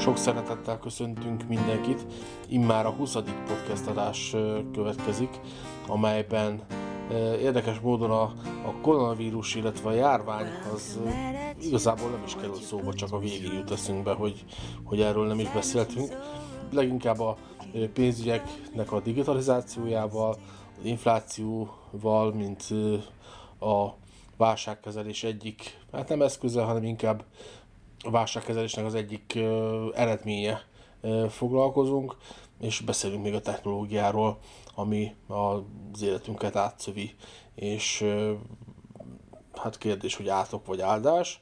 Sok szeretettel köszöntünk mindenkit. Immár a 20. podcast adás következik, amelyben érdekes módon a, a koronavírus, illetve a járvány az igazából nem is kerül szóba, csak a végén jut eszünkbe, hogy, hogy erről nem is beszéltünk. Leginkább a pénzügyeknek a digitalizációjával, az inflációval, mint a válságkezelés egyik, hát nem eszköze, hanem inkább válságkezelésnek az egyik eredménye foglalkozunk, és beszélünk még a technológiáról, ami az életünket átszövi, és hát kérdés, hogy átok vagy áldás.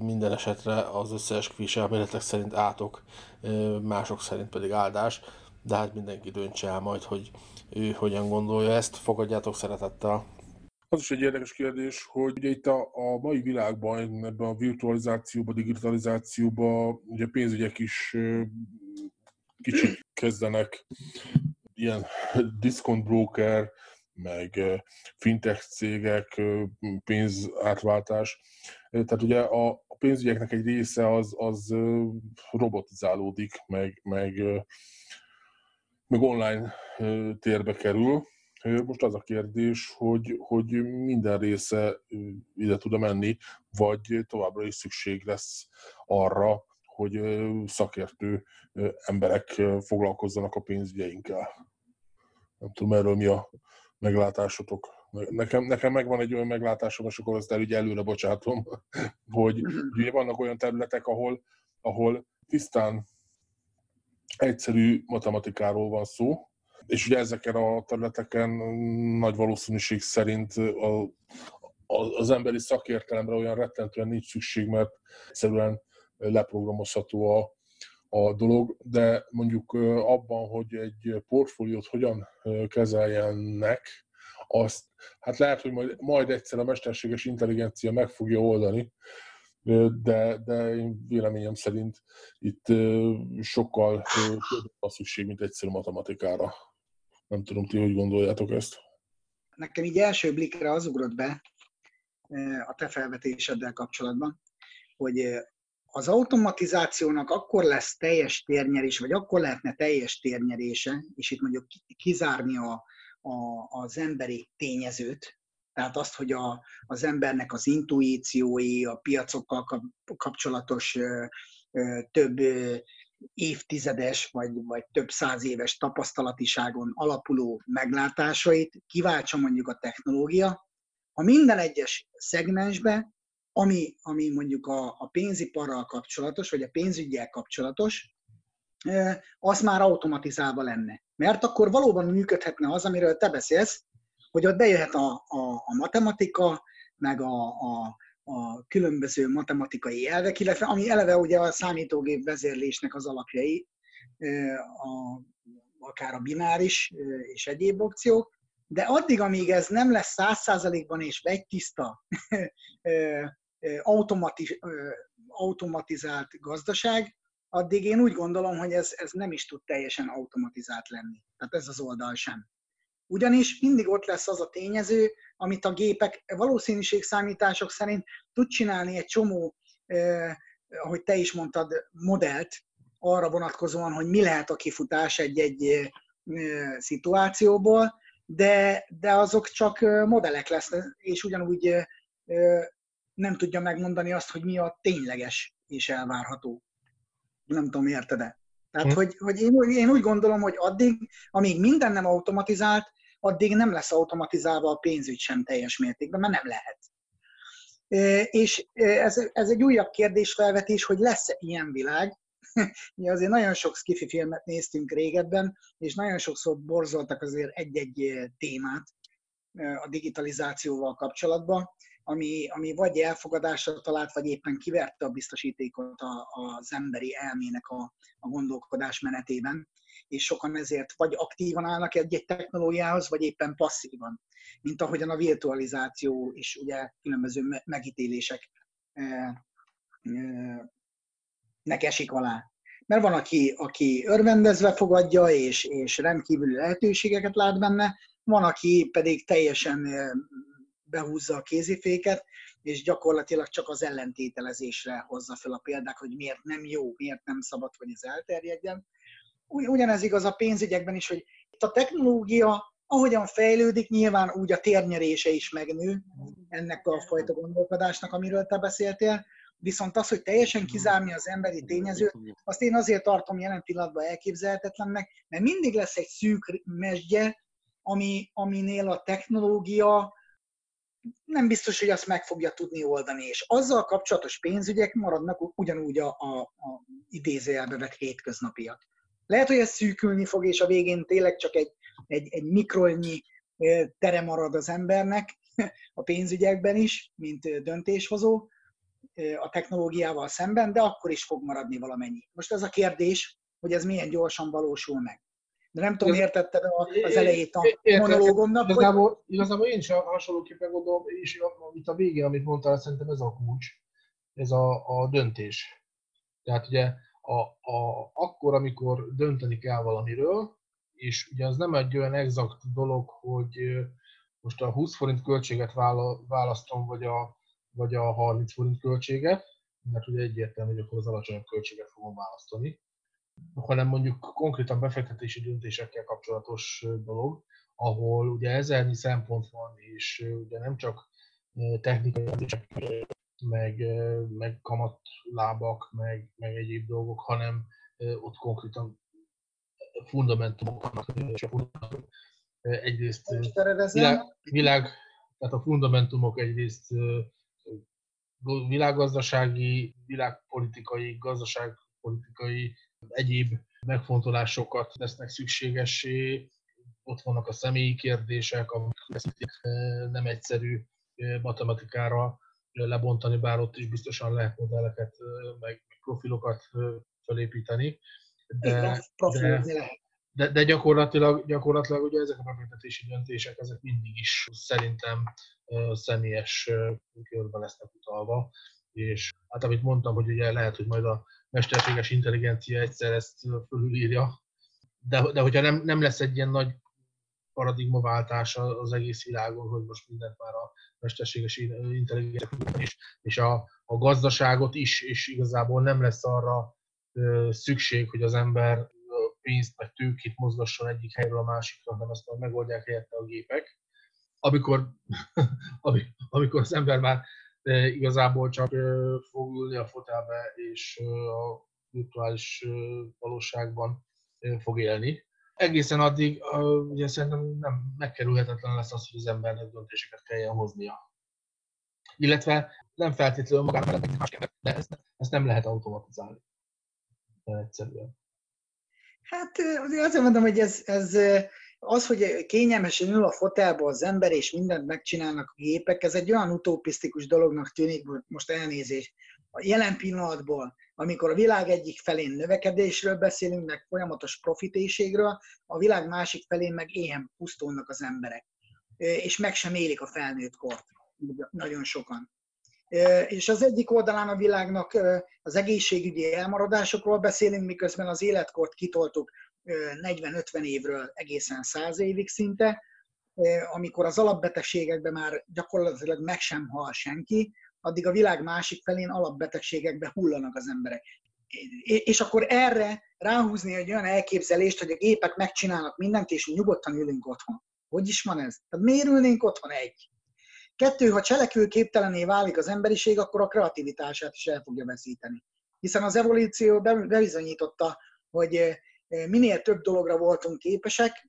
Minden esetre az összeesküvés elméletek szerint átok, mások szerint pedig áldás, de hát mindenki döntse el majd, hogy ő hogyan gondolja ezt. Fogadjátok szeretettel! Az is egy érdekes kérdés, hogy ugye itt a, a mai világban, ebben a virtualizációban, digitalizációban, ugye pénzügyek is kicsit kezdenek ilyen discount broker, meg fintech cégek, pénzátváltás. Tehát ugye a pénzügyeknek egy része az, az robotizálódik, meg, meg, meg online térbe kerül, most az a kérdés, hogy, hogy minden része ide tud menni, vagy továbbra is szükség lesz arra, hogy szakértő emberek foglalkozzanak a pénzügyeinkkel. Nem tudom, erről mi a meglátásotok. Nekem, nekem megvan egy olyan meglátásom, és akkor ezt el, előre bocsátom, hogy ugye vannak olyan területek, ahol, ahol tisztán egyszerű matematikáról van szó, és ugye ezeken a területeken nagy valószínűség szerint a, a, az emberi szakértelemre olyan rettentően nincs szükség, mert egyszerűen leprogramozható a, a dolog, de mondjuk abban, hogy egy portfóliót hogyan kezeljenek, azt hát lehet, hogy majd, majd egyszer a mesterséges intelligencia meg fogja oldani, de, de én véleményem szerint itt sokkal több a szükség, mint egyszerű matematikára. Nem tudom, ti hogy gondoljátok ezt? Nekem így első blikre az ugrott be a te felvetéseddel kapcsolatban, hogy az automatizációnak akkor lesz teljes térnyerés, vagy akkor lehetne teljes térnyerése, és itt mondjuk kizárni a, a, az emberi tényezőt, tehát azt, hogy a, az embernek az intuíciói, a piacokkal kapcsolatos ö, ö, több ö, évtizedes vagy, vagy több száz éves tapasztalatiságon alapuló meglátásait kiváltsa mondjuk a technológia, ha minden egyes szegmensbe, ami, ami mondjuk a, a pénziparral kapcsolatos, vagy a pénzügyel kapcsolatos, az már automatizálva lenne. Mert akkor valóban működhetne az, amiről te beszélsz, hogy ott bejöhet a, a, a matematika, meg a, a, a különböző matematikai elvek, illetve ami eleve ugye a számítógép vezérlésnek az alapjai, a, akár a bináris és egyéb opciók, de addig, amíg ez nem lesz száz százalékban és vegytiszta automatiz, automatizált gazdaság, addig én úgy gondolom, hogy ez, ez nem is tud teljesen automatizált lenni. Tehát ez az oldal sem. Ugyanis mindig ott lesz az a tényező, amit a gépek valószínűségszámítások szerint tud csinálni egy csomó, eh, ahogy te is mondtad, modellt arra vonatkozóan, hogy mi lehet a kifutás egy-egy eh, szituációból, de, de azok csak modellek lesznek, és ugyanúgy eh, nem tudja megmondani azt, hogy mi a tényleges és elvárható. Nem tudom, érted-e? Tehát, hm. hogy, hogy én, én úgy gondolom, hogy addig, amíg minden nem automatizált, addig nem lesz automatizálva a pénzügy sem teljes mértékben, mert nem lehet. És ez, ez egy újabb kérdésfelvetés, hogy lesz-e ilyen világ. Mi azért nagyon sok skifi filmet néztünk régebben, és nagyon sokszor borzoltak azért egy-egy témát a digitalizációval kapcsolatban, ami, ami vagy elfogadásra talált, vagy éppen kiverte a biztosítékot a, az emberi elmének a, a gondolkodás menetében és sokan ezért vagy aktívan állnak egy-egy technológiához, vagy éppen passzívan, mint ahogyan a virtualizáció is ugye különböző megítélések nek esik alá. Mert van, aki, aki örvendezve fogadja, és, és rendkívüli lehetőségeket lát benne, van, aki pedig teljesen behúzza a kéziféket, és gyakorlatilag csak az ellentételezésre hozza fel a példák, hogy miért nem jó, miért nem szabad, hogy ez elterjedjen. Ugyanez igaz a pénzügyekben is, hogy itt a technológia ahogyan fejlődik, nyilván úgy a térnyerése is megnő ennek a fajta gondolkodásnak, amiről te beszéltél, viszont az, hogy teljesen kizárni az emberi tényezőt, azt én azért tartom jelen pillanatban elképzelhetetlennek, mert mindig lesz egy szűk mesdje, ami, aminél a technológia nem biztos, hogy azt meg fogja tudni oldani, és azzal kapcsolatos pénzügyek maradnak ugyanúgy a, a, a idézőjelbe vett hétköznapiak. Lehet, hogy ez szűkülni fog, és a végén tényleg csak egy, egy, egy mikrolnyi tere marad az embernek a pénzügyekben is, mint döntéshozó a technológiával szemben, de akkor is fog maradni valamennyi. Most ez a kérdés, hogy ez milyen gyorsan valósul meg. De nem tudom, értetted az elejét a monológomnak? Igazából, hogy... igazából én is hasonlóképpen gondolom, és itt a végén, amit mondtál, szerintem ez a kulcs, ez a, a döntés. Tehát ugye a, a, akkor, amikor dönteni kell valamiről, és ugye az nem egy olyan exakt dolog, hogy most a 20 forint költséget választom, vagy a, vagy a 30 forint költséget, mert ugye egyértelmű, hogy akkor az alacsonyabb költséget fogom választani, hanem mondjuk konkrétan befektetési döntésekkel kapcsolatos dolog, ahol ugye ezernyi szempont van, és ugye nem csak technikai meg, meg kamatlábak, meg, meg egyéb dolgok, hanem ott konkrétan fundamentumok vannak, és a fundamentumok egyrészt világ, világ, tehát a fundamentumok egyrészt világgazdasági, világpolitikai, gazdaságpolitikai, egyéb megfontolásokat lesznek szükségessé, ott vannak a személyi kérdések, amik nem egyszerű matematikára lebontani, bár ott is biztosan lehet modelleket, meg profilokat felépíteni. De, de, de, de gyakorlatilag, gyakorlatilag ugye ezek a befektetési döntések, ezek mindig is szerintem személyes körbe lesznek utalva, és hát amit mondtam, hogy ugye lehet, hogy majd a mesterséges intelligencia egyszer ezt fölülírja, de, de hogyha nem, nem lesz egy ilyen nagy paradigmaváltás az egész világon, hogy most mindent már a mesterséges intelligencia és, és a, a gazdaságot is, és igazából nem lesz arra szükség, hogy az ember pénzt vagy tőkét mozgasson egyik helyről a másikra, hanem ezt majd megoldják helyette a gépek. Amikor, amikor az ember már igazából csak fog ülni a fotelbe, és a virtuális valóságban fog élni. Egészen addig ugye szerintem nem megkerülhetetlen lesz az, hogy az embernek döntéseket kelljen hoznia. Illetve nem feltétlenül magának, de ezt, ezt nem lehet automatizálni. Egyszerűen. Hát azért mondom, hogy ez, ez az, hogy kényelmesen ül a fotelba az ember, és mindent megcsinálnak a gépek, ez egy olyan utopisztikus dolognak tűnik, most elnézés. A jelen pillanatból, amikor a világ egyik felén növekedésről beszélünk, meg folyamatos profitéségről, a világ másik felén meg éhen pusztulnak az emberek. És meg sem élik a felnőtt kort. Nagyon sokan. És az egyik oldalán a világnak az egészségügyi elmaradásokról beszélünk, miközben az életkort kitoltuk 40-50 évről egészen 100 évig szinte, amikor az alapbetegségekben már gyakorlatilag meg sem hal senki, addig a világ másik felén alapbetegségekbe hullanak az emberek. És akkor erre ráhúzni egy olyan elképzelést, hogy a gépek megcsinálnak mindent, és nyugodtan ülünk otthon. Hogy is van ez? Tehát miért ülnénk otthon egy? Kettő, ha cselekvőképtelené válik az emberiség, akkor a kreativitását is el fogja veszíteni. Hiszen az evolúció bebizonyította, hogy minél több dologra voltunk képesek,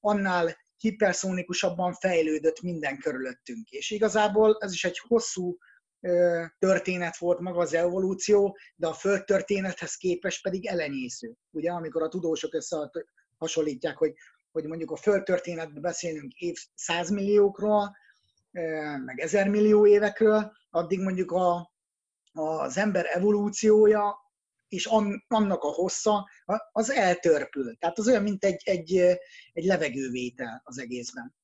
annál hiperszónikusabban fejlődött minden körülöttünk. És igazából ez is egy hosszú történet volt maga az evolúció, de a földtörténethez képest pedig elenyésző. Ugye, amikor a tudósok összehasonlítják, hogy, hogy mondjuk a földtörténetben beszélünk év százmilliókról, meg ezer millió évekről, addig mondjuk a, az ember evolúciója és annak a hossza, az eltörpül. Tehát az olyan, mint egy, egy, egy levegővétel az egészben.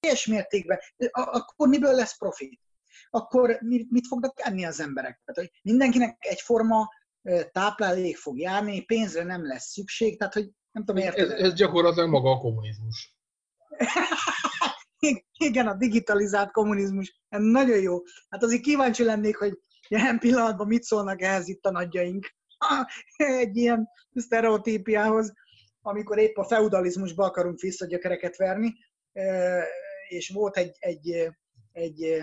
Teljes mértékben. Akkor miből lesz profit? Akkor mit fognak enni az emberek? Tehát, hogy mindenkinek egyforma táplálék fog járni, pénzre nem lesz szükség, tehát hogy nem tudom, érted? Ez, ez gyakorlatilag maga a kommunizmus. Igen, a digitalizált kommunizmus. Nagyon jó. Hát azért kíváncsi lennék, hogy jelen pillanatban mit szólnak ehhez itt a nagyjaink. Egy ilyen sztereotípiához, amikor épp a feudalizmusba akarunk visszagyökereket verni, és volt egy, egy, egy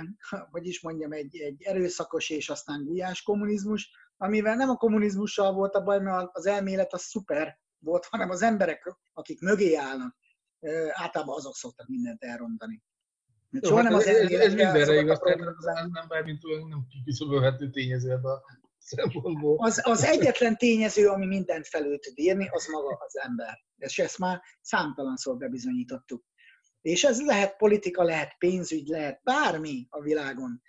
hogy is mondjam, egy, egy erőszakos és aztán gulyás kommunizmus, amivel nem a kommunizmussal volt a baj, mert az elmélet az szuper volt, hanem az emberek, akik mögé állnak, általában azok szoktak mindent elrondani. Jó, soha hát nem az ez, ez mindenre igaz, tehát az ember, mint olyan nem kiküszöbölhető tényező a szempontból. Az, az egyetlen tényező, ami mindent felül tud írni, az maga az ember. És ezt már számtalanszor bebizonyítottuk. És ez lehet politika, lehet pénzügy, lehet bármi a világon.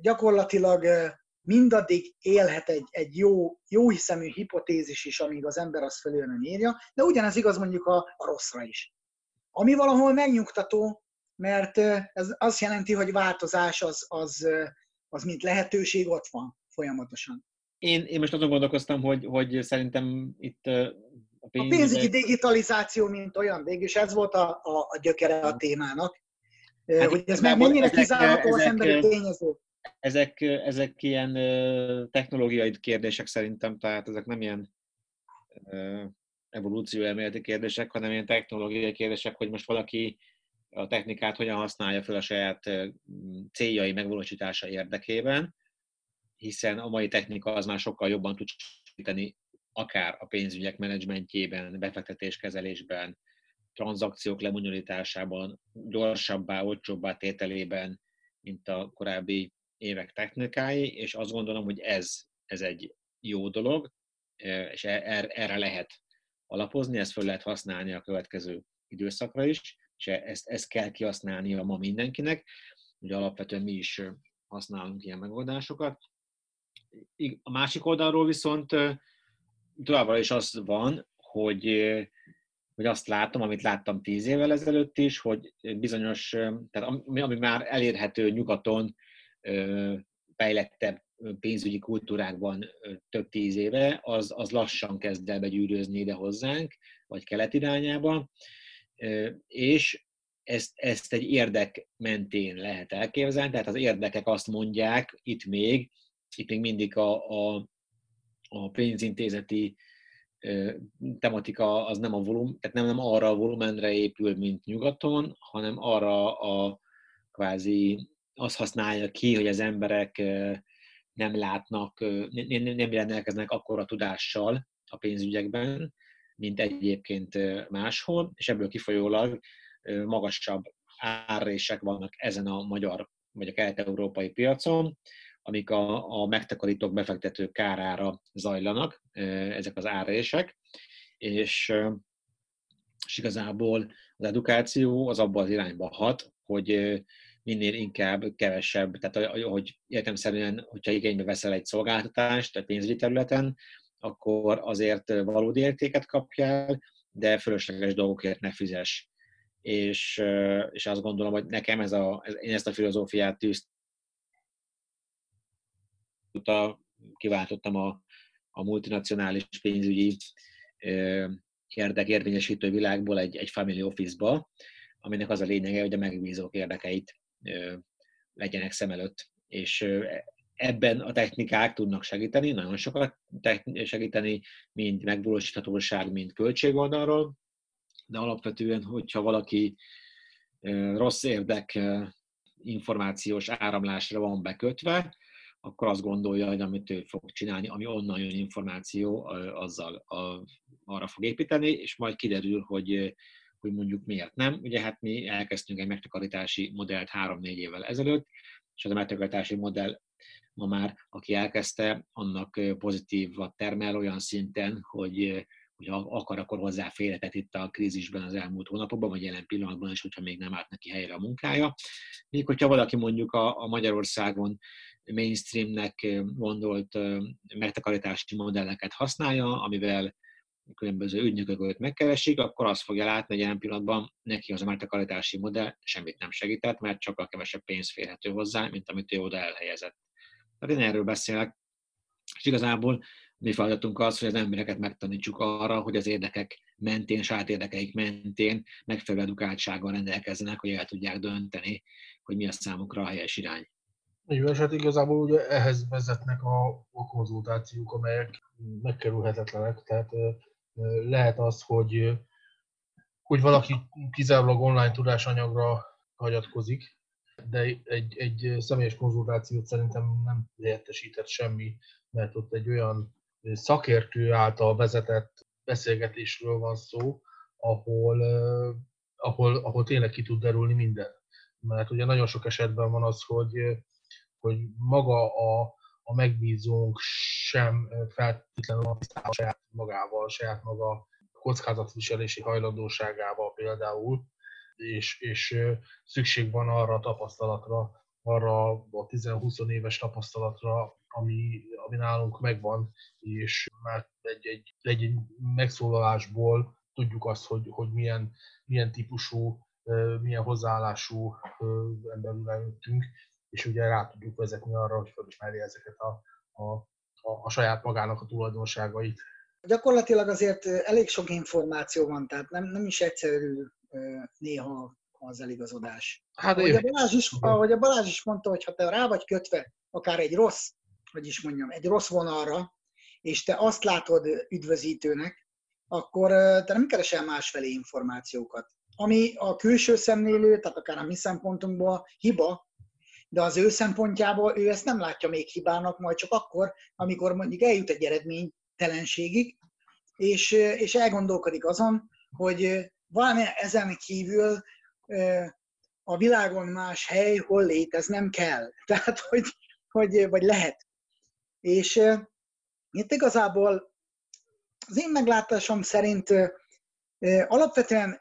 Gyakorlatilag mindaddig élhet egy, egy jó, jó hiszemű hipotézis is, amíg az ember azt felül írja, de ugyanez igaz mondjuk a, a rosszra is. Ami valahol megnyugtató, mert ez azt jelenti, hogy változás az, az, az mint lehetőség ott van folyamatosan. Én, én most azon gondolkoztam, hogy, hogy szerintem itt a pénzügyi... a pénzügyi digitalizáció, mint olyan, végülis ez volt a, a, a gyökere a témának. Hát hogy ez már mennyire kizárható az emberi tényező. Ezek, ezek ilyen technológiai kérdések szerintem, tehát ezek nem ilyen evolúció elméleti kérdések, hanem ilyen technológiai kérdések, hogy most valaki a technikát hogyan használja fel a saját céljai megvalósítása érdekében, hiszen a mai technika az már sokkal jobban tud segíteni akár a pénzügyek menedzsmentjében, befektetéskezelésben, tranzakciók lebonyolításában, gyorsabbá, olcsóbbá tételében, mint a korábbi évek technikái, és azt gondolom, hogy ez, ez egy jó dolog, és e, er, erre lehet alapozni, ezt fel lehet használni a következő időszakra is, és e, ezt, ezt kell kihasználnia ma mindenkinek. Ugye alapvetően mi is használunk ilyen megoldásokat. A másik oldalról viszont továbbra is az van, hogy, hogy azt látom, amit láttam tíz évvel ezelőtt is, hogy bizonyos, tehát ami, ami már elérhető nyugaton, fejlettebb pénzügyi kultúrákban több tíz éve, az, az lassan kezd el begyűrőzni ide hozzánk, vagy kelet irányába, és ezt, ezt egy érdek mentén lehet elképzelni, tehát az érdekek azt mondják itt még, itt még mindig a, a, a pénzintézeti tematika az nem a volum, tehát nem, nem arra a volumenre épül, mint nyugaton, hanem arra a kvázi azt használja ki, hogy az emberek nem látnak, nem, nem rendelkeznek akkora tudással a pénzügyekben, mint egyébként máshol, és ebből kifolyólag magasabb árrések vannak ezen a magyar vagy a kelet-európai piacon, amik a, a megtakarítók befektetők kárára zajlanak, ezek az árrések, és, és igazából az edukáció az abban az irányba hat, hogy minél inkább kevesebb, tehát hogy értemszerűen, hogyha igénybe veszel egy szolgáltatást a pénzügyi területen, akkor azért valódi értéket kapjál, de fölösleges dolgokért ne fizes. És, és azt gondolom, hogy nekem ez a, én ezt a filozófiát tűztem kiváltottam a, a multinacionális pénzügyi érdekérvényesítő világból egy, egy family office-ba, aminek az a lényege, hogy a megbízók érdekeit legyenek szem előtt. És ebben a technikák tudnak segíteni, nagyon sokat segíteni, mind megvalósíthatóság, mind költségoldalról, de alapvetően, hogyha valaki rossz érdek információs áramlásra van bekötve, akkor azt gondolja, hogy amit ő fog csinálni, ami onnan jön információ, azzal a, arra fog építeni, és majd kiderül, hogy, hogy mondjuk miért nem. Ugye hát mi elkezdtünk egy megtakarítási modellt három-négy évvel ezelőtt, és az a megtakarítási modell ma már, aki elkezdte, annak pozitívat termel olyan szinten, hogy hogyha akar, akkor hozzáférhetett itt a krízisben az elmúlt hónapokban, vagy jelen pillanatban is, hogyha még nem állt neki helyre a munkája. Még hogyha valaki mondjuk a, a Magyarországon mainstreamnek gondolt megtakarítási modelleket használja, amivel különböző ügynököket megkeresik, akkor azt fogja látni, hogy jelen pillanatban neki az a megtakarítási modell semmit nem segített, mert a kevesebb pénz férhető hozzá, mint amit ő oda elhelyezett. Tehát én erről beszélek, és igazából Mi feladatunk az, hogy az embereket megtanítsuk arra, hogy az érdekek mentén, saját érdekeik mentén megfelelő edukáltsággal rendelkezzenek, hogy el tudják dönteni, hogy mi a számukra a helyes irány. Jó, és hát igazából ugye ehhez vezetnek a, a konzultációk, amelyek megkerülhetetlenek, tehát lehet az, hogy, hogy valaki kizárólag online tudásanyagra hagyatkozik, de egy, egy személyes konzultációt szerintem nem helyettesített semmi, mert ott egy olyan szakértő által vezetett beszélgetésről van szó, ahol, ahol, ahol tényleg ki tud derülni minden. Mert ugye nagyon sok esetben van az, hogy, hogy maga a, a megbízónk sem feltétlenül a tisztában saját magával, saját maga kockázatviselési hajlandóságával például, és, és szükség van arra a tapasztalatra, arra a 10-20 éves tapasztalatra, ami, ami nálunk megvan, és már egy, egy, egy megszólalásból tudjuk azt, hogy, hogy milyen, milyen típusú, milyen hozzáállású emberül leültünk, és ugye rá tudjuk vezetni arra, hogy felismeri ezeket a, a, a, a saját magának a tulajdonságait. Gyakorlatilag azért elég sok információ van, tehát nem, nem is egyszerű néha az eligazodás. Hát ahogy, a Balázs is, ahogy a Balázs is mondta, hogy ha te rá vagy kötve akár egy rossz, hogy is mondjam, egy rossz vonalra, és te azt látod üdvözítőnek, akkor te nem keresel másfelé információkat. Ami a külső szemlélő, tehát akár a mi szempontunkból hiba, de az ő szempontjából ő ezt nem látja még hibának, majd csak akkor, amikor mondjuk eljut egy eredménytelenségig, és, és elgondolkodik azon, hogy valami ezen kívül a világon más hely, hol léteznem kell. Tehát, hogy, hogy vagy lehet. És itt igazából az én meglátásom szerint alapvetően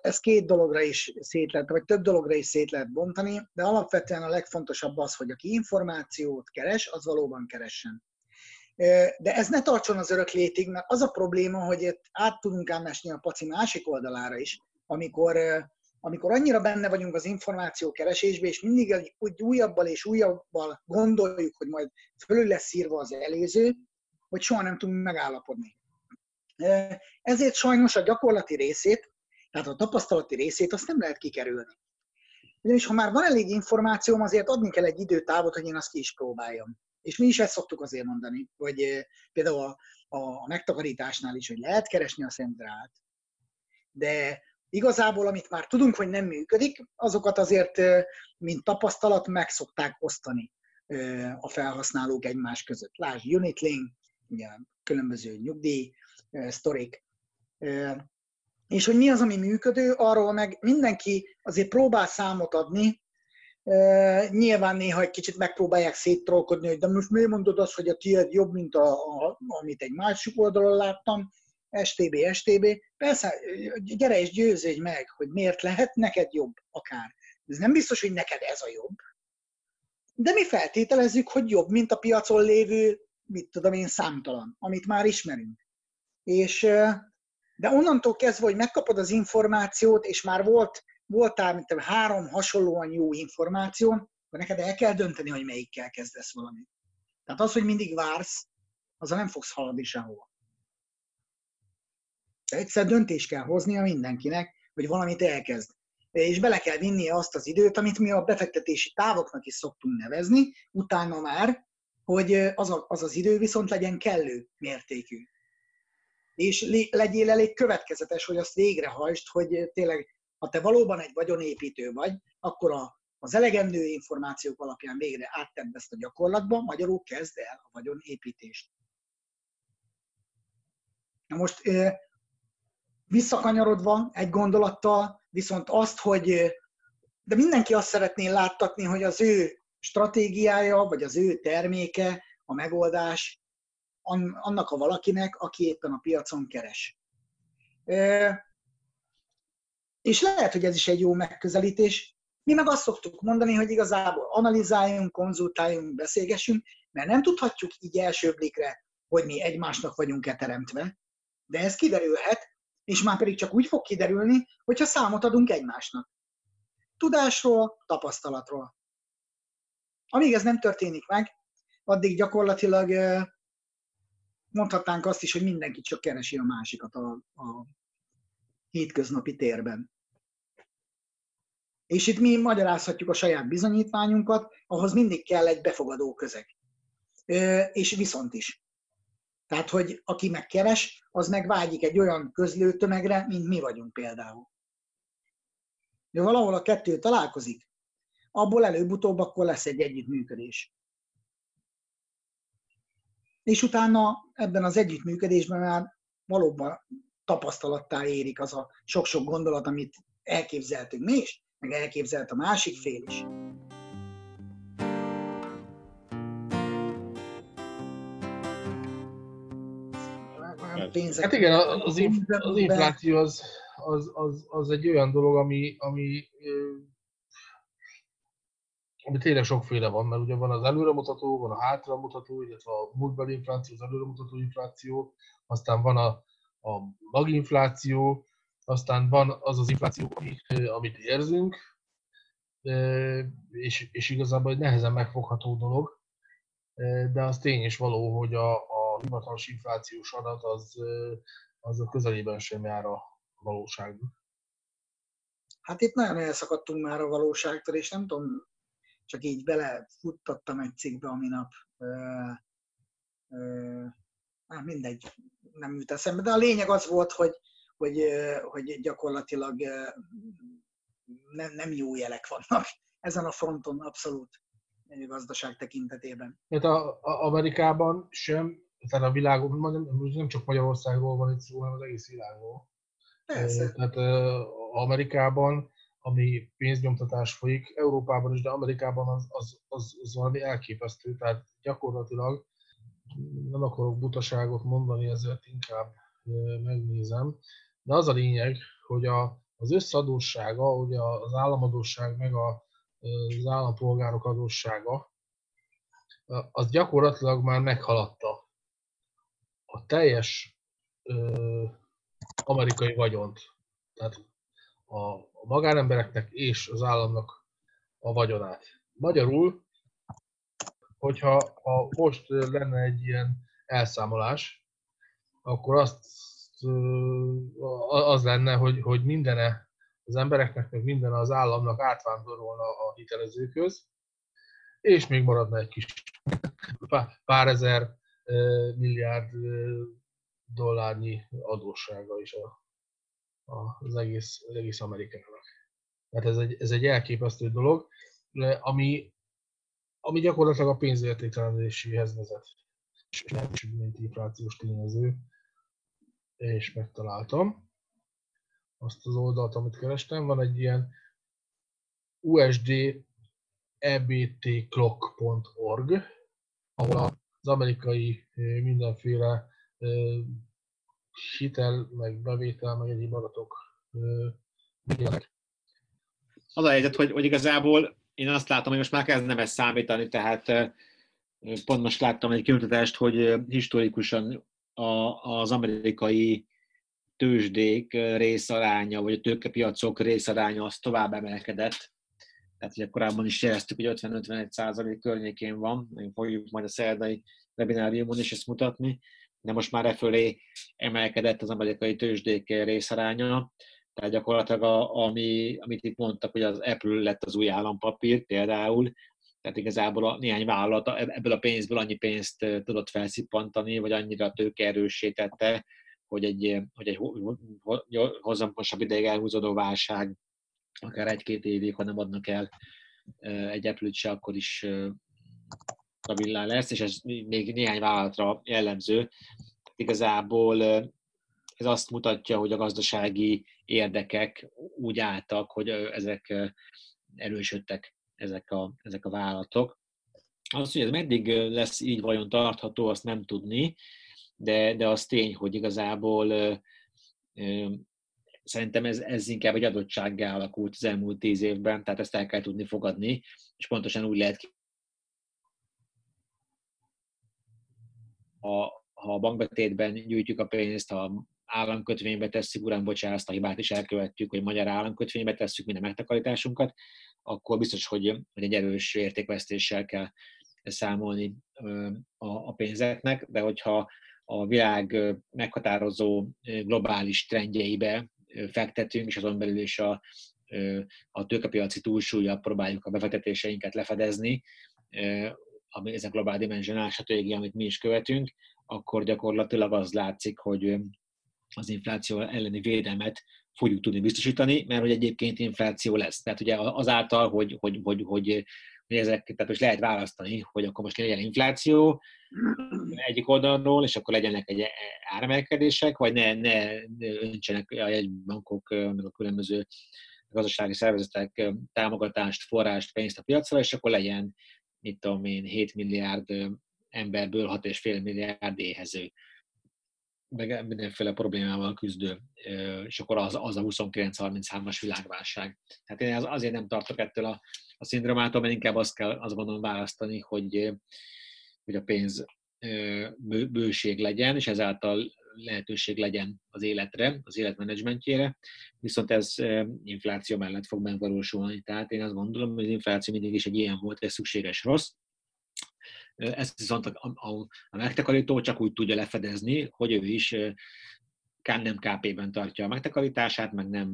ez két dologra is szét lehet, vagy több dologra is szét lehet bontani, de alapvetően a legfontosabb az, hogy aki információt keres, az valóban keressen. De ez ne tartson az örök létig, mert az a probléma, hogy át tudunk ám esni a paci másik oldalára is, amikor, amikor annyira benne vagyunk az információ keresésbe, és mindig úgy újabbal és újabbal gondoljuk, hogy majd fölül lesz írva az előző, hogy soha nem tudunk megállapodni. Ezért sajnos a gyakorlati részét, tehát a tapasztalati részét azt nem lehet kikerülni. Ugyanis ha már van elég információm, azért adni kell egy időtávot, hogy én azt ki is próbáljam. És mi is ezt szoktuk azért mondani, hogy például a, a megtakarításnál is, hogy lehet keresni a szendrát, de igazából, amit már tudunk, hogy nem működik, azokat azért, mint tapasztalat, meg szokták osztani a felhasználók egymás között. Lásd Unitlink, ugye különböző nyugdíj sztorik. És hogy mi az, ami működő, arról meg mindenki azért próbál számot adni, Nyilván néha egy kicsit megpróbálják széttrolkodni, hogy de most miért mondod azt, hogy a tiéd jobb, mint a, a, amit egy másik oldalon láttam, STB, STB. Persze, gyere és győződj meg, hogy miért lehet neked jobb akár. Ez nem biztos, hogy neked ez a jobb. De mi feltételezzük, hogy jobb, mint a piacon lévő, mit tudom én, számtalan, amit már ismerünk. És, de onnantól kezdve, hogy megkapod az információt, és már volt, voltál, mint három hasonlóan jó információ, akkor neked el kell dönteni, hogy melyikkel kezdesz valamit. Tehát az, hogy mindig vársz, azzal nem fogsz haladni sehova. De egyszer döntés kell hoznia mindenkinek, hogy valamit elkezd. És bele kell vinnie azt az időt, amit mi a befektetési távoknak is szoktunk nevezni, utána már, hogy az, a, az az idő viszont legyen kellő mértékű és legyél elég következetes, hogy azt végrehajtsd, hogy tényleg, ha te valóban egy vagyonépítő vagy, akkor a, az elegendő információk alapján végre áttedd ezt a gyakorlatba, magyarul kezd el a vagyonépítést. Na most visszakanyarodva egy gondolattal, viszont azt, hogy de mindenki azt szeretné láttatni, hogy az ő stratégiája, vagy az ő terméke, a megoldás annak a valakinek, aki éppen a piacon keres. És lehet, hogy ez is egy jó megközelítés. Mi meg azt szoktuk mondani, hogy igazából analizáljunk, konzultáljunk, beszélgessünk, mert nem tudhatjuk így első blikre, hogy mi egymásnak vagyunk-e teremtve, de ez kiderülhet, és már pedig csak úgy fog kiderülni, hogyha számot adunk egymásnak. Tudásról, tapasztalatról. Amíg ez nem történik meg, addig gyakorlatilag mondhatnánk azt is, hogy mindenki csak keresi a másikat a, a hétköznapi térben. És itt mi magyarázhatjuk a saját bizonyítványunkat, ahhoz mindig kell egy befogadó közeg. És viszont is. Tehát, hogy aki megkeres, az meg vágyik egy olyan közlőtömegre, mint mi vagyunk például. De valahol a kettő találkozik, abból előbb-utóbb akkor lesz egy együttműködés. És utána ebben az együttműködésben már valóban tapasztalattá érik az a sok-sok gondolat, amit elképzeltünk mi is, meg elképzelt a másik fél is. Hát igen, az, az infláció az, az, az, az egy olyan dolog, ami, ami, ami tényleg sokféle van, mert ugye van az előremutató, van a hátramutató, illetve a múltbeli infláció, az előremutató infláció, aztán van a, a maginfláció, aztán van az az infláció, amit érzünk, és, és igazából egy nehezen megfogható dolog, de az tény és való, hogy a, a hivatalos inflációs adat az, az a közelében sem jár a valóságnak. Hát itt nagyon elszakadtunk már a valóságtól, és nem tudom, csak így belefuttattam egy cikkbe a minap. Hát mindegy, nem jut eszembe, de a lényeg az volt, hogy, hogy, hogy gyakorlatilag nem, nem jó jelek vannak ezen a fronton abszolút gazdaság tekintetében. Hát a, a Amerikában sem, tehát a világon, nem, nem csak Magyarországról van itt szó, hanem az egész világról. Persze. Tehát Amerikában, ami pénznyomtatás folyik, Európában is, de Amerikában az, az, az, az valami elképesztő. Tehát gyakorlatilag nem akarok butaságot mondani, ezért inkább megnézem. De az a lényeg, hogy a, az összadóssága, ugye az államadóság meg a, az állampolgárok adóssága, az gyakorlatilag már meghaladta a teljes ö, amerikai vagyont. Tehát a, magánembereknek és az államnak a vagyonát. Magyarul, hogyha ha most lenne egy ilyen elszámolás, akkor azt az lenne, hogy, hogy mindene az embereknek, meg minden az államnak átvándorolna a hitelezőköz, és még maradna egy kis pár ezer milliárd dollárnyi adóssága is a, az, egész, az egész Amerikának. Tehát ez egy, ez egy elképesztő dolog, ami, ami gyakorlatilag a pénzértéktelenedéséhez vezet. És nem is mint inflációs tényező és megtaláltam azt az oldalt, amit kerestem. Van egy ilyen usd ebtclock.org, ahol az amerikai mindenféle hitel, meg bevétel, meg egyéb adatok megjelennek. Az a helyzet, hogy, hogy igazából én azt látom, hogy most már kezdem ezt számítani, tehát pont most láttam egy kimutatást, hogy historikusan a, az amerikai tőzsdék részaránya, vagy a tőkepiacok részaránya az tovább emelkedett. Tehát ugye korábban is jeleztük, hogy 50-51 százalék környékén van, még fogjuk majd a szerdai webináriumon is ezt mutatni, de most már e fölé emelkedett az amerikai tőzsdék részaránya. Tehát gyakorlatilag, a, ami, amit itt mondtak, hogy az Apple lett az új állampapír például, tehát igazából a néhány vállalat ebből a pénzből annyi pénzt tudott felszippantani, vagy annyira tőkeerősítette, hogy egy, hogy egy hozamosabb ideig elhúzódó válság, akár egy-két évig, ha nem adnak el egy eplőt se, akkor is stabilá lesz, és ez még néhány vállalatra jellemző. Igazából ez azt mutatja, hogy a gazdasági érdekek úgy álltak, hogy ezek erősödtek ezek a, ezek a vállalatok. Az, hogy ez meddig lesz így vajon tartható, azt nem tudni, de, de az tény, hogy igazából szerintem ez, ez inkább egy adottsággá alakult az elmúlt tíz évben, tehát ezt el kell tudni fogadni, és pontosan úgy lehet ha, ha a bankbetétben gyűjtjük a pénzt, ha államkötvénybe tesszük, uram, bocsánat, azt a hibát is elkövettük, hogy magyar államkötvénybe tesszük minden megtakarításunkat, akkor biztos, hogy, hogy egy erős értékvesztéssel kell számolni a, a pénzeknek, de hogyha a világ meghatározó globális trendjeibe fektetünk, és azon belül is a, a tőkepiaci túlsúlya próbáljuk a befektetéseinket lefedezni, ami ez a globál dimensionál stratégia, amit mi is követünk, akkor gyakorlatilag az látszik, hogy az infláció elleni védelmet fogjuk tudni biztosítani, mert hogy egyébként infláció lesz. Tehát ugye azáltal, hogy, hogy, hogy, hogy, hogy ezek, tehát most lehet választani, hogy akkor most legyen infláció egyik oldalról, és akkor legyenek egy áremelkedések, vagy ne, ne öntsenek a jegybankok, meg a különböző gazdasági szervezetek támogatást, forrást, pénzt a piacra, és akkor legyen, mit tudom én, 7 milliárd emberből 6,5 milliárd éhező meg mindenféle problémával küzdő, és akkor az, az a 29-33-as világválság. Tehát én az, azért nem tartok ettől a, a szindromától, mert inkább azt kell azt gondolom választani, hogy, hogy a pénz bőség legyen, és ezáltal lehetőség legyen az életre, az életmenedzsmentjére, viszont ez infláció mellett fog megvalósulni. Tehát én azt gondolom, hogy az infláció mindig is egy ilyen volt, ez szükséges rossz, ezt viszont a, a, a megtakarító csak úgy tudja lefedezni, hogy ő is nem KP-ben tartja a megtakarítását, meg nem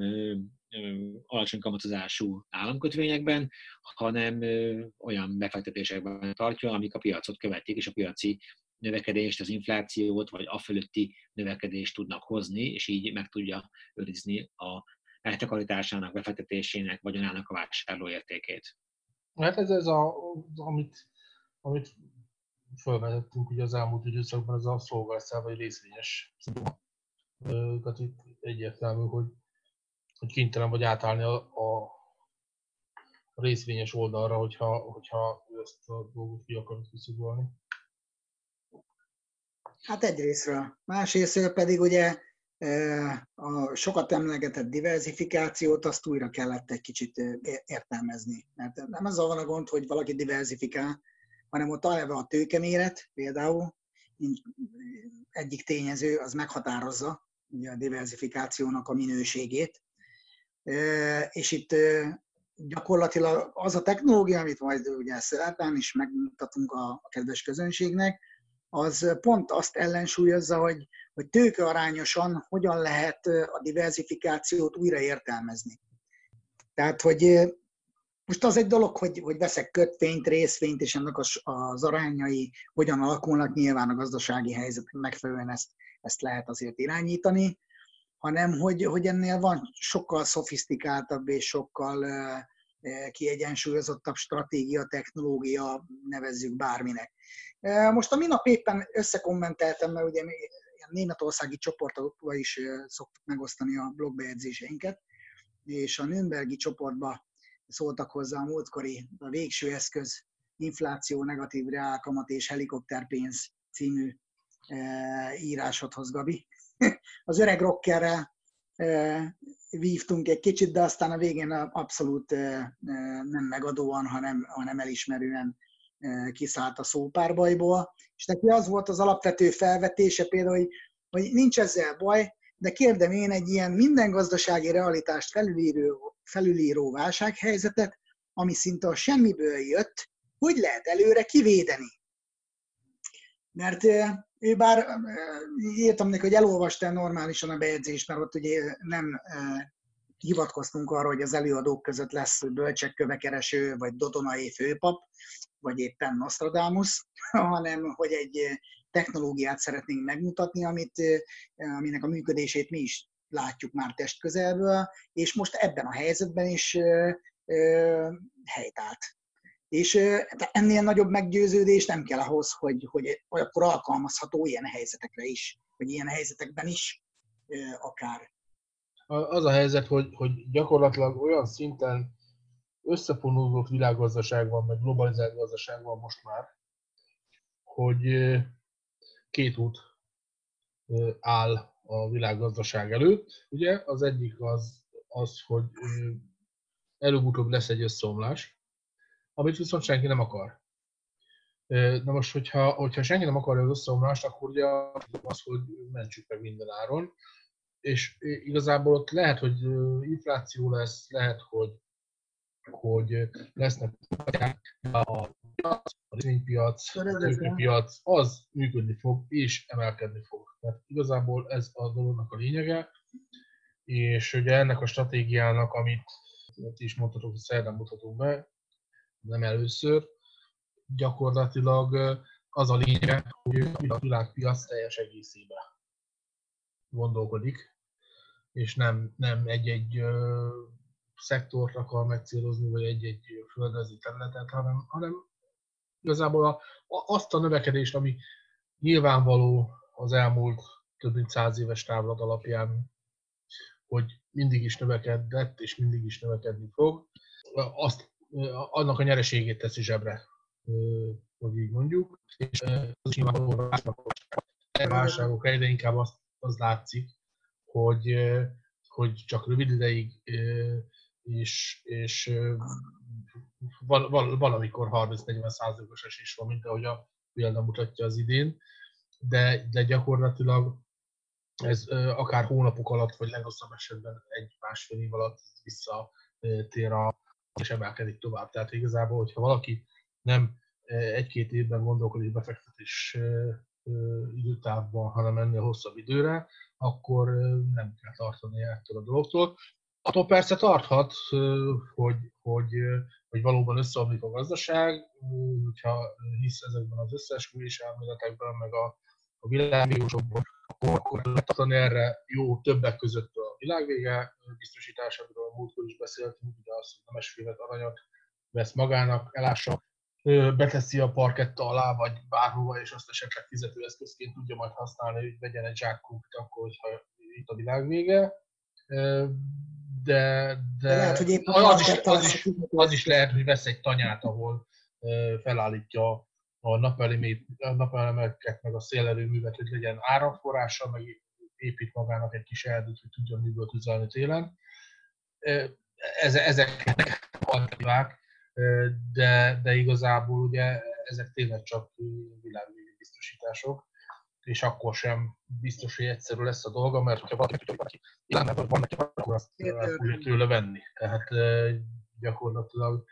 alacsony kamatozású államkötvényekben, hanem olyan befektetésekben tartja, amik a piacot követik, és a piaci növekedést, az inflációt, vagy a fölötti növekedést tudnak hozni, és így meg tudja őrizni a megtakarításának, befektetésének, vagyonának a vásárlóértékét. Hát ez az, a, amit, amit felvetettünk ugye az elmúlt időszakban, az a szolgálszál vagy részvényes Tehát itt egyértelmű, hogy, hogy kénytelen vagy átállni a, a részvényes oldalra, hogyha, hogyha ezt a dolgot ki akarod kiszugolni. Hát egyrésztről. Másrésztről pedig ugye a sokat emlegetett diversifikációt, azt újra kellett egy kicsit értelmezni. Mert nem az van a gond, hogy valaki diversifikál, hanem ott eleve a tőkeméret például egyik tényező, az meghatározza ugye a diversifikációnak a minőségét. És itt gyakorlatilag az a technológia, amit majd ugye szerepelni is megmutatunk a kedves közönségnek, az pont azt ellensúlyozza, hogy, hogy tőkearányosan hogyan lehet a diversifikációt újra értelmezni. Tehát, hogy most az egy dolog, hogy, hogy veszek kötvényt, részvényt, és ennek az, az arányai hogyan alakulnak, nyilván a gazdasági helyzet megfelelően ezt, ezt lehet azért irányítani, hanem hogy, hogy ennél van sokkal szofisztikáltabb és sokkal uh, kiegyensúlyozottabb stratégia, technológia, nevezzük bárminek. Uh, most a minap éppen összekommenteltem, mert ugye németországi csoportokba is uh, szoktuk megosztani a blogbejegyzéseinket, és a Nürnbergi csoportba szóltak hozzá a múltkori a végső eszköz infláció, negatív reálkamat és helikopterpénz című írásodhoz, Gabi. Az öreg rockerrel vívtunk egy kicsit, de aztán a végén abszolút nem megadóan, hanem, hanem elismerően kiszállt a szópárbajból. És neki az volt az alapvető felvetése például, hogy, hogy nincs ezzel baj, de kérdem én egy ilyen minden gazdasági realitást felülíró felülíró válsághelyzetet, ami szinte a semmiből jött, hogy lehet előre kivédeni. Mert ő bár írtam neki, hogy elolvasta normálisan a bejegyzést, mert ott ugye nem hivatkoztunk arra, hogy az előadók között lesz bölcsek vagy Dodonai főpap, vagy éppen Nostradamus, hanem hogy egy technológiát szeretnénk megmutatni, amit, aminek a működését mi is látjuk már testközelből, és most ebben a helyzetben is helytált. És ennél nagyobb meggyőződés nem kell ahhoz, hogy, hogy akkor alkalmazható ilyen helyzetekre is, vagy ilyen helyzetekben is akár. Az a helyzet, hogy, hogy gyakorlatilag olyan szinten összefonódott világgazdaság van, meg globalizált gazdaság van most már, hogy két út áll a világgazdaság előtt. Ugye az egyik az, az hogy előbb-utóbb lesz egy összeomlás, amit viszont senki nem akar. Na most, hogyha, hogyha senki nem akarja az összeomlást, akkor ugye az, hogy mentsük meg minden áron, és igazából ott lehet, hogy infláció lesz, lehet, hogy hogy lesznek a a részvénypiac, a tőkepiac, az működni fog és emelkedni fog. Tehát igazából ez a dolognak a lényege, és ugye ennek a stratégiának, amit ti is mondhatok, hogy szerdán mutatunk be, nem először, gyakorlatilag az a lényege, hogy a világpiac teljes egészében gondolkodik, és nem, nem egy-egy szektort akar megcélozni, vagy egy-egy földrajzi területet, hanem, hanem igazából a, azt a növekedést, ami nyilvánvaló az elmúlt több mint száz éves távlat alapján, hogy mindig is növekedett, és mindig is növekedni fog, azt, annak a nyereségét teszi zsebre, hogy így mondjuk, és az is nyilvánvaló válságok egyre inkább azt, az látszik, hogy, hogy csak rövid ideig és, és val, val, valamikor 30-40 százalékos esés van, mint ahogy a példa mutatja az idén, de, de gyakorlatilag ez akár hónapok alatt, vagy legrosszabb esetben egy-másfél év alatt visszatér a, és emelkedik tovább. Tehát igazából, hogyha valaki nem egy-két évben gondolkodik befektetés időtávban, hanem ennél hosszabb időre, akkor nem kell tartani ettől a dologtól. Attól persze tarthat, hogy, hogy, hogy valóban összeomlik a gazdaság, hogyha hisz ezekben az összeesküvés elméletekben, meg a, a világvírusokban, akkor, akkor tartani erre jó többek között a világvége biztosításáról, a múltkor is beszéltünk, ugye az, hogy nemesfélet aranyat vesz magának, elássa, beteszi a parketta alá, vagy bárhova, és azt esetleg fizetőeszközként tudja majd használni, hogy vegyen egy zsákkút, akkor, hogyha itt a világ vége de, de, lehet, hogy az, is, az, is, az is lehet, hogy vesz egy tanyát, ahol felállítja a napelemeket, meg a szélerőművet, hogy legyen áramforrása, meg épít magának egy kis erdőt, hogy tudjon műből tüzelni télen. Ezek alternatívák, de, de igazából ugye ezek tényleg csak világvégi biztosítások és akkor sem biztos, hogy egyszerű lesz a dolga, mert ha valaki tudja, hogy valaki van neki, akkor azt fogja tőle venni. Tehát gyakorlatilag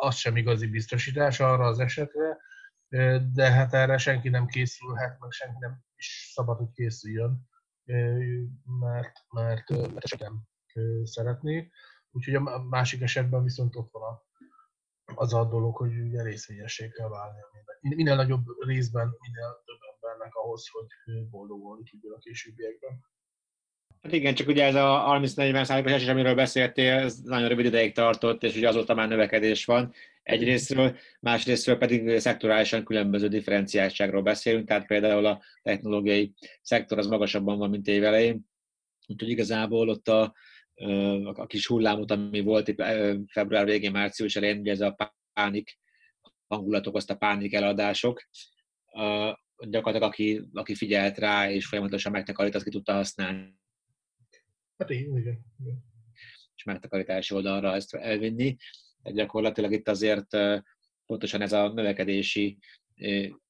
az sem igazi biztosítás arra az esetre, de hát erre senki nem készülhet, meg senki nem is szabad, hogy készüljön, mert, mert, mert nem szeretné. Úgyhogy a másik esetben viszont ott van az a dolog, hogy ugye részvényessé kell válni. Minél nagyobb részben, minél több embernek ahhoz, hogy boldogulni tudjon a későbbiekben. Hát igen, csak ugye ez a 30-40 százalékos esés, amiről beszéltél, ez nagyon rövid ideig tartott, és ugye azóta már növekedés van egyrésztről, másrésztről pedig szektorálisan különböző differenciáltságról beszélünk, tehát például a technológiai szektor az magasabban van, mint évelején, úgyhogy igazából ott a, a kis hullámot, ami volt itt február végén, március elején, ugye ez a pánik hangulat okozta pánik eladások, gyakorlatilag aki, aki figyelt rá és folyamatosan megtakarít, azt ki tudta használni. Hát igen, igen. És megtakarítási oldalra ezt elvinni. Tehát gyakorlatilag itt azért pontosan ez a növekedési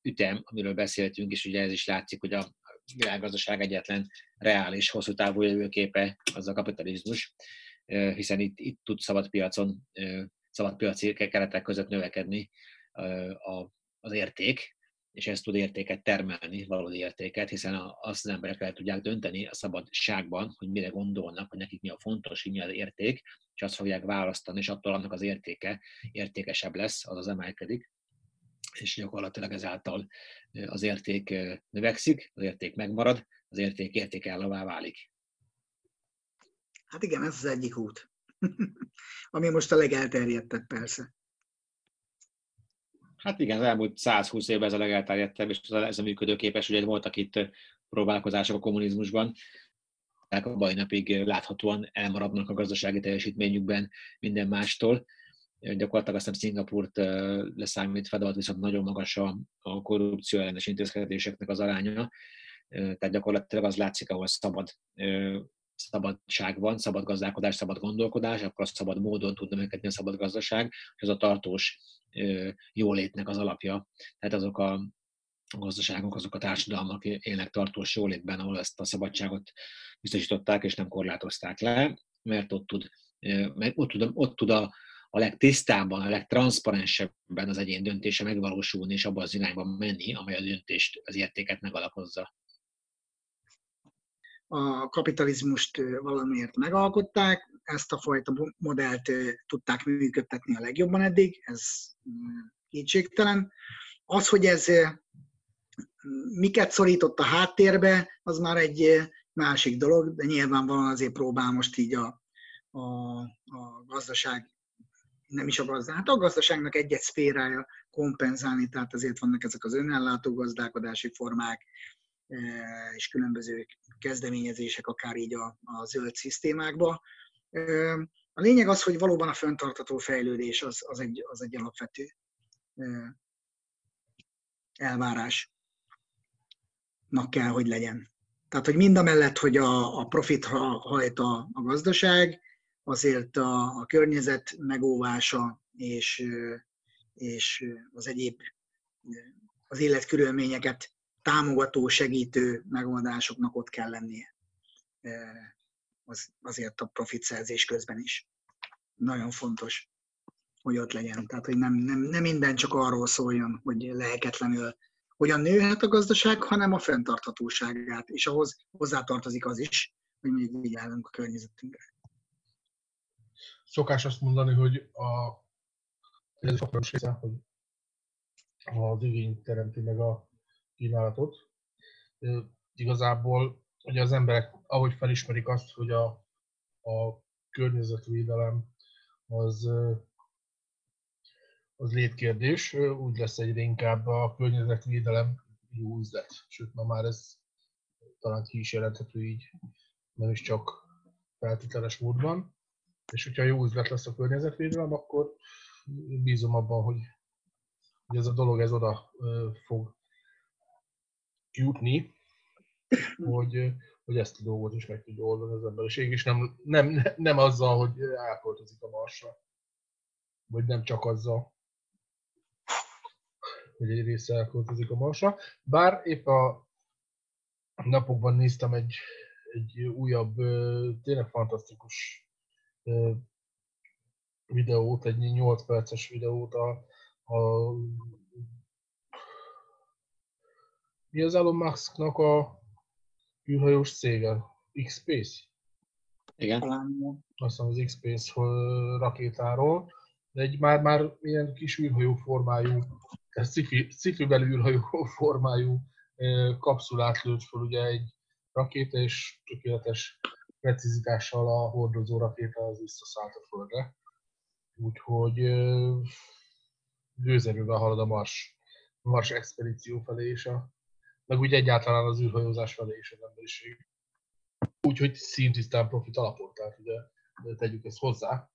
ütem, amiről beszéltünk, és ugye ez is látszik, hogy a világgazdaság egyetlen reális, hosszú távú jövőképe az a kapitalizmus, hiszen itt, itt tud szabad piacon, szabad piaci keretek között növekedni az érték, és ez tud értéket termelni, valódi értéket, hiszen azt az emberek el tudják dönteni a szabadságban, hogy mire gondolnak, hogy nekik mi a fontos, hogy mi az érték, és azt fogják választani, és attól annak az értéke értékesebb lesz, az az emelkedik, és gyakorlatilag ezáltal az érték növekszik, az érték megmarad, az érték értékellavá válik. Hát igen, ez az egyik út, ami most a legelterjedtebb persze. Hát igen, az elmúlt 120 évben ez a legelterjedtebb, és ez a működőképes, ugye voltak itt próbálkozások a kommunizmusban, a baj napig láthatóan elmaradnak a gazdasági teljesítményükben minden mástól. Gyakorlatilag azt hiszem Szingapurt leszámítva, de viszont nagyon magas a, a korrupció ellenes intézkedéseknek az aránya. Tehát gyakorlatilag az látszik, ahol szabad szabadság van, szabad gazdálkodás, szabad gondolkodás, akkor szabad módon tud növekedni a szabad gazdaság, és ez a tartós jólétnek az alapja. Tehát azok a gazdaságok, azok a társadalmak élnek tartós jólétben, ahol ezt a szabadságot biztosították és nem korlátozták le, mert ott tud, mert ott tud, ott tud a, a legtisztábban, a legtranszparensebben az egyén döntése megvalósulni, és abban az irányban menni, amely a döntést, az értéket megalapozza. A kapitalizmust valamiért megalkották, ezt a fajta modellt tudták működtetni a legjobban eddig, ez kétségtelen. Az, hogy ez miket szorított a háttérbe, az már egy másik dolog, de nyilvánvalóan azért próbál most így a, a, a gazdaság, nem is a gazdaság, hát a gazdaságnak egy-egy szférája kompenzálni, tehát azért vannak ezek az önellátó gazdálkodási formák, és különböző kezdeményezések, akár így a, a zöld szisztémákba. A lényeg az, hogy valóban a föntartató fejlődés az, az, egy, az egy alapvető elvárásnak kell, hogy legyen. Tehát, hogy mind a mellett, hogy a, a profit hajt a, a gazdaság, azért a, a környezet megóvása és, és az egyéb az életkörülményeket támogató, segítő megoldásoknak ott kell lennie. Az, azért a profit szerzés közben is. Nagyon fontos, hogy ott legyen. Tehát, hogy nem, nem, nem minden csak arról szóljon, hogy lelketlenül hogyan nőhet a gazdaság, hanem a fenntarthatóságát, és ahhoz hozzátartozik az is, hogy még vigyázzunk a környezetünkre. Szokás azt mondani, hogy a ez a hogy az igény teremti meg a kínálatot. Igazából ugye az emberek, ahogy felismerik azt, hogy a, a környezetvédelem az az létkérdés, úgy lesz egyre inkább a környezetvédelem jó üzlet. Sőt, ma már ez talán ki is jelenthető így, nem is csak feltételes módban. És hogyha jó üzlet lesz a környezetvédelem, akkor bízom abban, hogy, ez a dolog ez oda fog jutni, hogy, hogy ezt a dolgot is meg tudja oldani az emberiség, és nem, nem, nem azzal, hogy elköltözik a marsra. Vagy nem csak azzal hogy egy része elköltözik a Marsra. Bár épp a napokban néztem egy, egy újabb, tényleg fantasztikus videót, egy 8 perces videót a, a mi az Elon Musknak a űrhajós cége? X-Space? Igen. Azt mondom, az X-Space rakétáról. De egy már, már ilyen kis űrhajó formájú sci-fi, sci-fi belülhajó formájú kapszulát lőtt fel ugye egy rakéta, és tökéletes precizitással a hordozó rakéta az visszaszállt a Földre. Úgyhogy gőzerővel halad a Mars, Mars expedíció felé, és a, meg úgy egyáltalán az űrhajózás felé is az emberiség. Úgyhogy szintisztán profit alapon, tehát ugye tegyük ezt hozzá,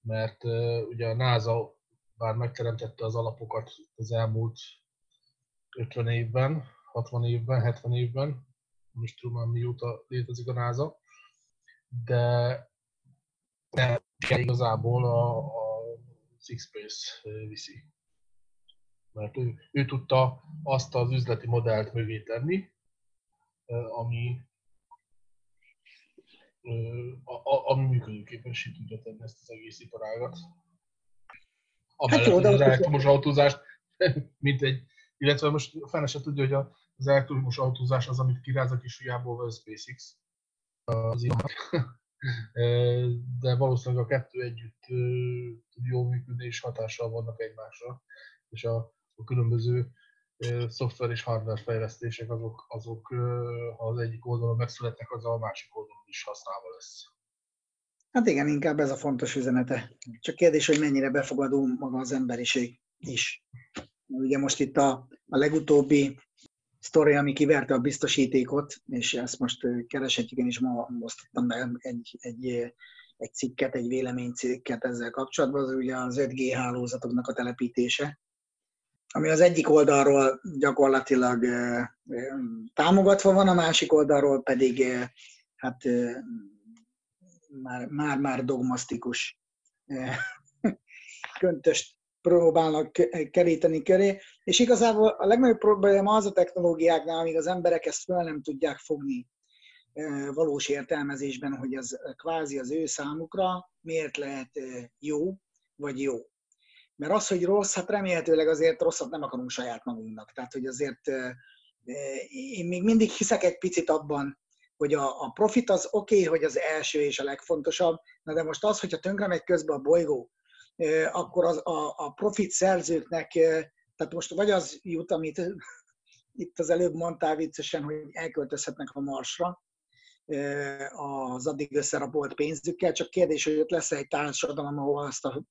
mert ugye a NASA bár megteremtette az alapokat az elmúlt 50 évben, 60 évben, 70 évben, is tudom már mióta létezik a NASA, de nem igazából a, a Six Space viszi. Mert ő, ő tudta azt az üzleti modellt mögé tenni, ami, ami működőképessé tudja tenni ezt az egész iparágat. Amellett, hát jó, de az elektromos autózást, mint egy, illetve most fene se tudja, hogy az elektromos autózás az, amit kiráz a kis fiából, a SpaceX. Az de valószínűleg a kettő együtt tud jól működni, és hatással vannak egymásra. És a, a különböző szoftver és hardware fejlesztések azok, azok ha az egyik oldalon megszületnek, az a másik oldalon is használva lesz. Hát igen, inkább ez a fontos üzenete. Csak kérdés, hogy mennyire befogadó maga az emberiség is. Ugye most itt a, a legutóbbi sztori, ami kiverte a biztosítékot, és ezt most kereshetjük, én is ma osztottam be egy, egy, egy cikket, egy véleménycikket ezzel kapcsolatban, az ugye az 5G hálózatoknak a telepítése, ami az egyik oldalról gyakorlatilag támogatva van, a másik oldalról pedig hát már, már, már dogmasztikus köntöst próbálnak keríteni köré, és igazából a legnagyobb probléma az a technológiáknál, amíg az emberek ezt fel nem tudják fogni valós értelmezésben, hogy ez kvázi az ő számukra miért lehet eh, jó, vagy jó. Mert az, hogy rossz, hát remélhetőleg azért rosszat nem akarunk saját magunknak. Tehát, hogy azért én még mindig hiszek egy picit abban, hogy a, a profit az oké, okay, hogy az első és a legfontosabb, na de most az, hogyha tönkre megy közben a bolygó, akkor az, a, a profit szerzőknek, tehát most vagy az jut, amit itt az előbb mondtál viccesen, hogy elköltözhetnek a Marsra az addig összerapolt pénzükkel, csak kérdés, hogy ott lesz egy társadalom, ahol azt a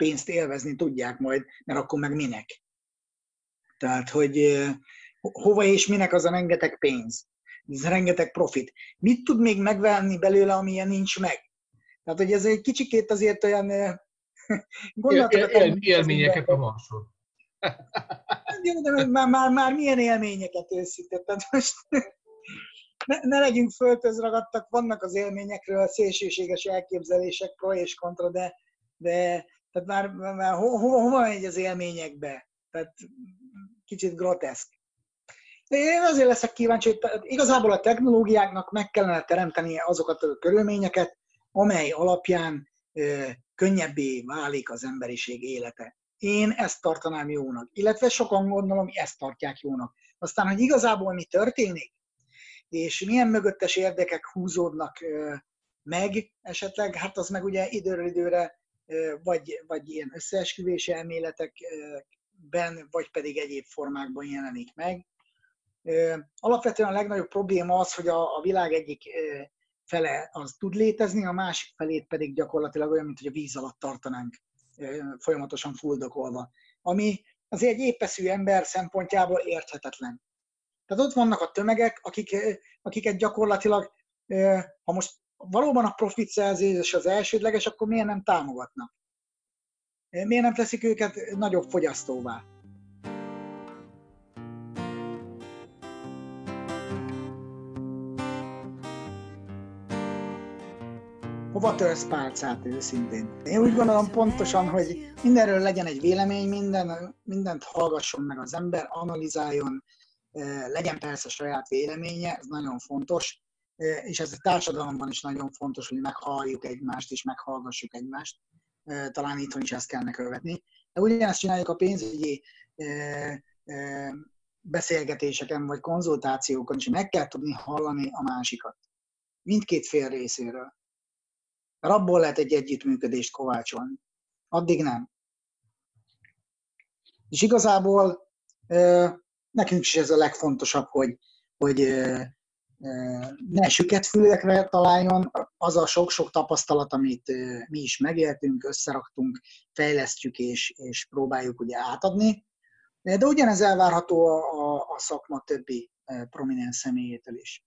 pénzt élvezni tudják majd, mert akkor meg minek. Tehát, hogy hova és minek az a rengeteg pénz, ez rengeteg profit. Mit tud még megvenni belőle, amilyen nincs meg? Tehát, hogy ez egy kicsikét azért olyan gondolatokat... Él, él, élményeket a marsról. Hát jó, de már, már, már milyen élményeket őszített. Tehát most ne, ne legyünk föltözragadtak, vannak az élményekről szélsőséges elképzelések, pro és kontra, de, de tehát már, már ho, hova, hova megy az élményekbe? Tehát kicsit groteszk. De én azért leszek kíváncsi, hogy igazából a technológiáknak meg kellene teremteni azokat a körülményeket, amely alapján ö, könnyebbé válik az emberiség élete. Én ezt tartanám jónak, illetve sokan gondolom, ezt tartják jónak. Aztán, hogy igazából mi történik, és milyen mögöttes érdekek húzódnak meg esetleg, hát az meg ugye időről időre vagy, vagy ilyen összeesküvési elméletekben, vagy pedig egyéb formákban jelenik meg. Alapvetően a legnagyobb probléma az, hogy a, a világ egyik fele az tud létezni, a másik felét pedig gyakorlatilag olyan, mint hogy a víz alatt tartanánk folyamatosan fuldokolva. Ami azért egy épeszű ember szempontjából érthetetlen. Tehát ott vannak a tömegek, akik, akiket gyakorlatilag, ha most valóban a profit szerzés az elsődleges, akkor miért nem támogatnak? Miért nem teszik őket nagyobb fogyasztóvá? hova törsz pálcát őszintén? Én úgy gondolom pontosan, hogy mindenről legyen egy vélemény, minden, mindent hallgasson meg az ember, analizáljon, legyen persze saját véleménye, ez nagyon fontos, és ez a társadalomban is nagyon fontos, hogy meghalljuk egymást és meghallgassuk egymást. Talán itthon is ezt kellene követni. De ugyanezt csináljuk a pénzügyi beszélgetéseken vagy konzultációkon is, meg kell tudni hallani a másikat. Mindkét fél részéről. Mert abból lehet egy együttműködést kovácsolni. Addig nem. És igazából nekünk is ez a legfontosabb, hogy, hogy ne süket fülekre találjon, az a sok-sok tapasztalat, amit mi is megéltünk, összeraktunk, fejlesztjük és, és próbáljuk ugye átadni. De ugyanez elvárható a, a, a szakma többi prominens személyétől is.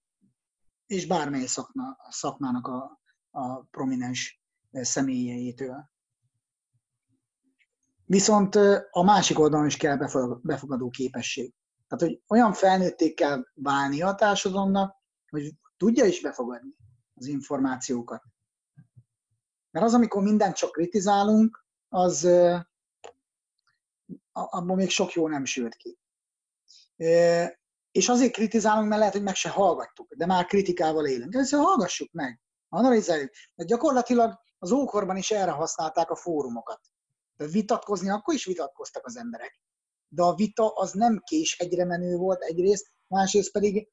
És bármely szakma, szakmának a, a prominens személyétől. Viszont a másik oldalon is kell befogadó képesség. Tehát, hogy olyan felnőtték kell válni a társadalomnak, hogy tudja is befogadni az információkat. Mert az, amikor mindent csak kritizálunk, az abban még sok jó nem sült ki. És azért kritizálunk, mert lehet, hogy meg se hallgattuk, de már kritikával élünk. Ezzel hallgassuk meg analizáljuk. De gyakorlatilag az ókorban is erre használták a fórumokat. De vitatkozni akkor is vitatkoztak az emberek. De a vita az nem kés egyre menő volt egyrészt, másrészt pedig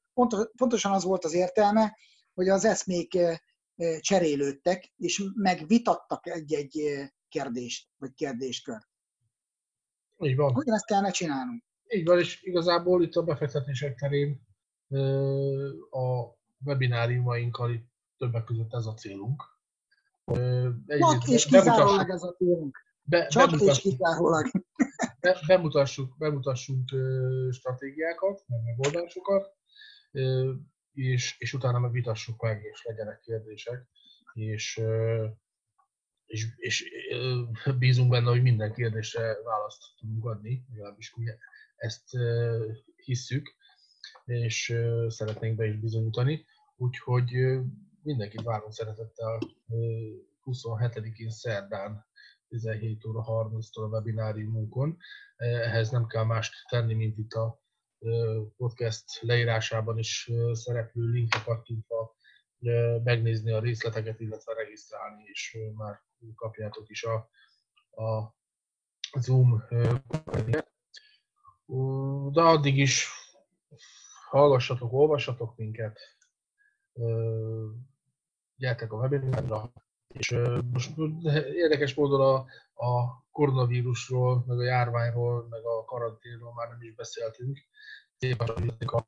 pontosan az volt az értelme, hogy az eszmék eh, eh, cserélődtek, és megvitattak egy-egy eh, kérdést, vagy kérdéskört. Így van. Ugyanezt kellene csinálnunk. Így van, és igazából itt a befektetések terén a webináriumainkkal többek között ez a célunk. Csak és kizárólag ez a célunk. Be, Csak és kizárólag. Be, bemutassuk, bemutassunk stratégiákat, meg megoldásokat, és, és utána meg vitassuk meg, és legyenek kérdések, és, és, és bízunk benne, hogy minden kérdésre választ tudunk adni, legalábbis mi ezt hisszük, és szeretnénk be is bizonyítani. Úgyhogy mindenkit várunk szeretettel 27-én szerdán 17 óra 30-tól a webináriumunkon. Ehhez nem kell mást tenni, mint itt a podcast leírásában is szereplő linkre kattintva megnézni a részleteket, illetve regisztrálni, és már kapjátok is a a Zoom de addig is hallgassatok, olvassatok minket, gyertek a webinárra, és most érdekes módon a, a koronavírusról, meg a járványról, meg a karanténról már nem is beszéltünk. Szépen a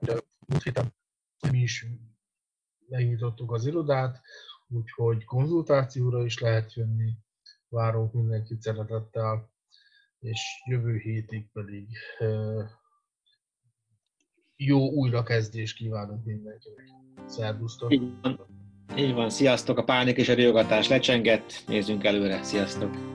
ugye múlt héten mi is megnyitottuk az irodát, úgyhogy konzultációra is lehet jönni, várunk mindenkit szeretettel, és jövő hétig pedig jó újrakezdést kívánunk mindenkinek. Szervusztok! Így van. Sziasztok! A pánik és a riogatás lecsengett, nézzünk előre, sziasztok!